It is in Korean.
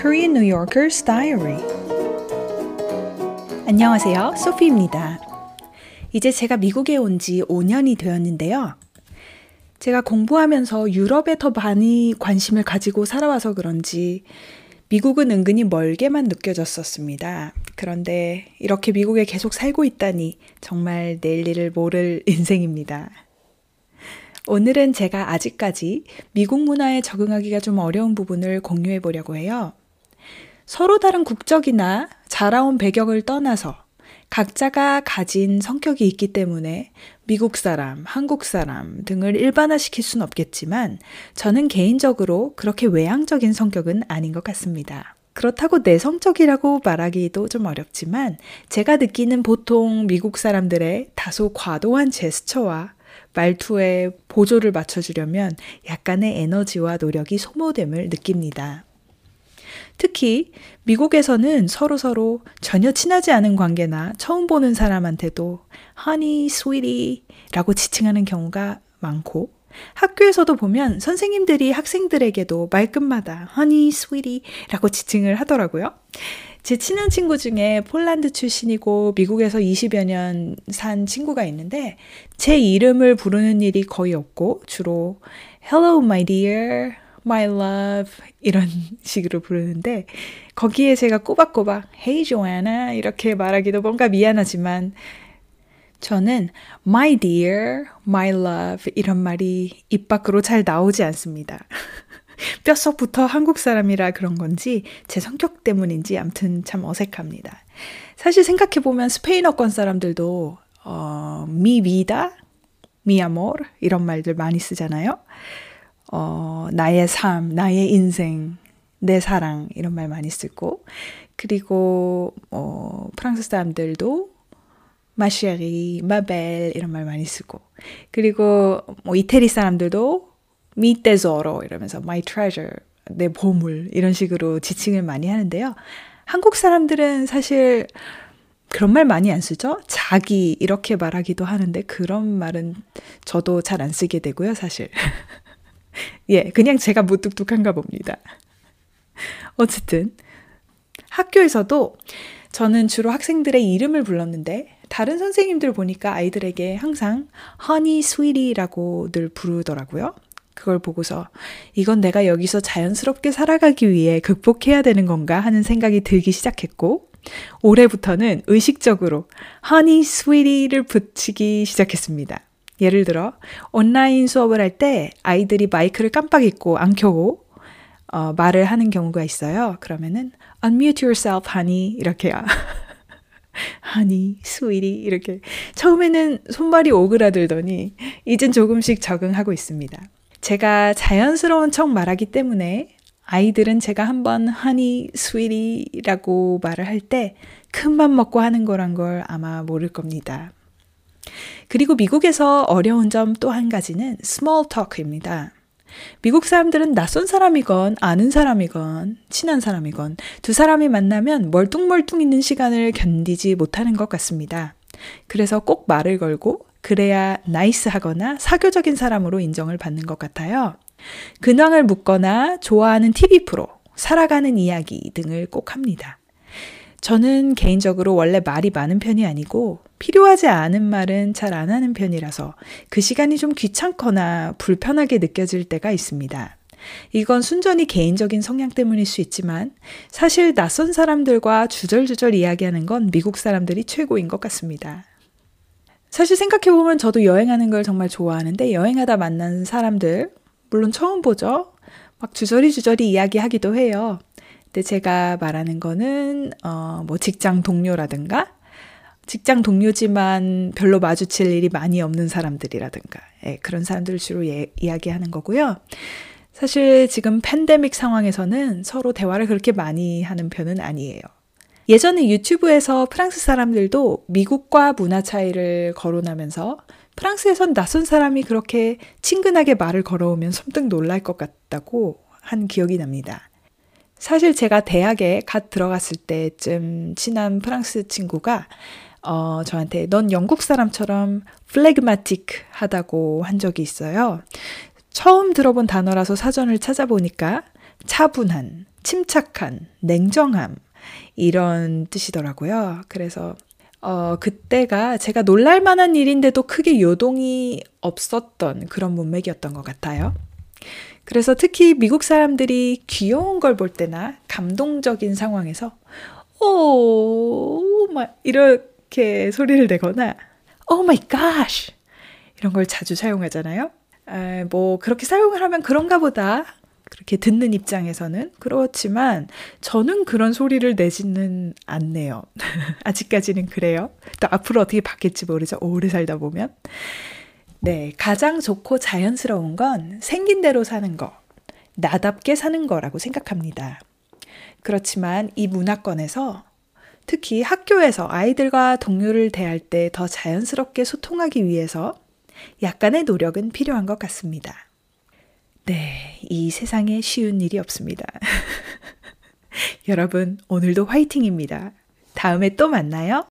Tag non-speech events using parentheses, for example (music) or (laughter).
Korean New Yorker's Diary. 안녕하세요. 소피입니다. 이제 제가 미국에 온 지 5년이 되었는데요. 제가 공부하면서 유럽에 더 많이 관심을 가지고 살아와서 그런지 미국은 은근히 멀게만 느껴졌었습니다. 그런데 이렇게 미국에 계속 살고 있다니 정말 내일 일을 모를 (laughs) 인생입니다. 오늘은 제가 아직까지 미국 문화에 적응하기가 좀 어려운 부분을 공유해 보려고 해요. 서로 다른 국적이나 자라온 배경을 떠나서 각자가 가진 성격이 있기 때문에 미국 사람, 한국 사람 등을 일반화시킬 순 없겠지만 저는 개인적으로 그렇게 외향적인 성격은 아닌 것 같습니다. 그렇다고 내성적이라고 말하기도 좀 어렵지만 제가 느끼는 보통 미국 사람들의 다소 과도한 제스처와 말투에 보조를 맞춰주려면 약간의 에너지와 노력이 소모됨을 느낍니다. 특히 미국에서는 서로서로 전혀 친하지 않은 관계나 처음 보는 사람한테도 honey, sweetie 라고 지칭하는 경우가 많고 학교에서도 보면 선생님들이 학생들에게도 말끝마다 honey, sweetie 라고 지칭을 하더라고요. 제 친한 친구 중에 폴란드 출신이고 미국에서 20여 년 산 친구가 있는데 제 이름을 부르는 일이 거의 없고 주로 hello my dear my love 이런 (laughs) 식으로 부르는데 거기에 제가 꼬박꼬박 hey Joanna 이렇게 말하기도 뭔가 미안하지만 저는 my dear, my love 이런 말이 입 밖으로 잘 나오지 않습니다. (laughs) 뼛속부터 한국 사람이라 그런 건지 제 성격 때문인지 암튼 참 어색합니다. 사실 생각해보면 스페인어권 사람들도 어, mi vida, mi amor 이런 말들 많이 쓰잖아요. 어, 나의 삶, 나의 인생, 내 사랑 이런 말 많이 쓰고 그리고 어, 프랑스 사람들도 마쉐리, 마벨 이런 말 많이 쓰고 그리고 뭐 이태리 사람들도 tesoro 이러면서 my treasure 내 보물 이런 식으로 지칭을 많이 하는데요. 한국 사람들은 사실 그런 말 많이 안 쓰죠? 자기 이렇게 말하기도 하는데 그런 말은 저도 잘 안 쓰게 되고요, 사실. (laughs) (laughs) 예, 그냥 제가 무뚝뚝한가 봅니다. 어쨌든 학교에서도 저는 주로 학생들의 이름을 불렀는데 다른 선생님들 보니까 아이들에게 항상 honey sweetie라고 늘 부르더라고요. 그걸 보고서 이건 내가 여기서 자연스럽게 살아가기 위해 극복해야 되는 건가 하는 생각이 들기 시작했고 올해부터는 의식적으로 honey sweetie를 붙이기 시작했습니다. 예를 들어 온라인 수업을 할 때 아이들이 마이크를 깜빡 잊고 안 켜고 어, 말을 하는 경우가 있어요. 그러면은 unmute yourself, honey 이렇게요. (laughs) honey, sweetie 이렇게 처음에는 손발이 오그라들더니 이젠 조금씩 적응하고 있습니다. 제가 자연스러운 척 말하기 때문에 아이들은 제가 한번 honey, sweetie라고 말을 할 때 큰 맘 먹고 하는 거란 걸 아마 모를 겁니다. 그리고 미국에서 어려운 점 또 한 가지는 small talk입니다. 미국 사람들은 낯선 사람이건 아는 사람이건 친한 사람이건 두 사람이 만나면 멀뚱멀뚱 있는 시간을 견디지 못하는 것 같습니다. 그래서 꼭 말을 걸고 그래야 nice 하거나 사교적인 사람으로 인정을 받는 것 같아요. 근황을 묻거나 좋아하는 TV 프로, 살아가는 이야기 등을 꼭 합니다. 저는 개인적으로 원래 말이 많은 편이 아니고 필요하지 않은 말은 잘 안 하는 편이라서 그 시간이 좀 귀찮거나 불편하게 느껴질 때가 있습니다. 이건 순전히 개인적인 성향 때문일 수 있지만 사실 낯선 사람들과 주절주절 이야기하는 건 미국 사람들이 최고인 것 같습니다. 사실 생각해보면 저도 여행하는 걸 정말 좋아하는데 여행하다 만난 사람들, 물론 처음 보죠? 막 주저리 주저리 이야기하기도 해요. 근데 제가 말하는 거는, 어, 뭐 직장 동료라든가, 직장 동료지만 별로 마주칠 일이 많이 없는 사람들이라든가, 예, 그런 사람들을 주로 예, 이야기하는 거고요. 사실 지금 팬데믹 상황에서는 서로 대화를 그렇게 많이 하는 편은 아니에요. 예전에 유튜브에서 프랑스 사람들도 미국과 문화 차이를 거론하면서 프랑스에선 낯선 사람이 그렇게 친근하게 말을 걸어오면 (laughs) 섬뜩 놀랄 것 같다고 한 기억이 납니다. 사실 제가 대학에 갓 들어갔을 때쯤 친한 프랑스 친구가 어, 저한테 넌 영국 사람처럼 phlegmatic 하다고 한 적이 있어요. 처음 들어본 단어라서 사전을 찾아보니까 차분한, 침착한, 냉정함, 이런 뜻이더라고요. 그래서, 어, 그때가 제가 놀랄 만한 일인데도 크게 요동이 없었던 그런 문맥이었던 것 같아요. 그래서 특히 미국 사람들이 귀여운 걸 볼 때나 감동적인 상황에서, 오, 막 이렇게 소리를 내거나, oh my god! 이런 걸 자주 사용하잖아요. 아, 뭐, 그렇게 사용을 하면 그런가 보다. 그렇게 듣는 입장에서는. 그렇지만, 저는 그런 소리를 내지는 않네요. (laughs) 아직까지는 그래요. 또 앞으로 어떻게 바뀔지 모르죠. 오래 살다 보면. 네, 가장 좋고 자연스러운 건 생긴 대로 사는 거, 나답게 사는 거라고 생각합니다. 그렇지만 이 문화권에서 특히 학교에서 아이들과 동료를 대할 때 더 자연스럽게 소통하기 위해서 약간의 노력은 필요한 것 같습니다. 네, 이 세상에 쉬운 일이 없습니다. (laughs) 여러분, 오늘도 화이팅입니다. 다음에 또 만나요.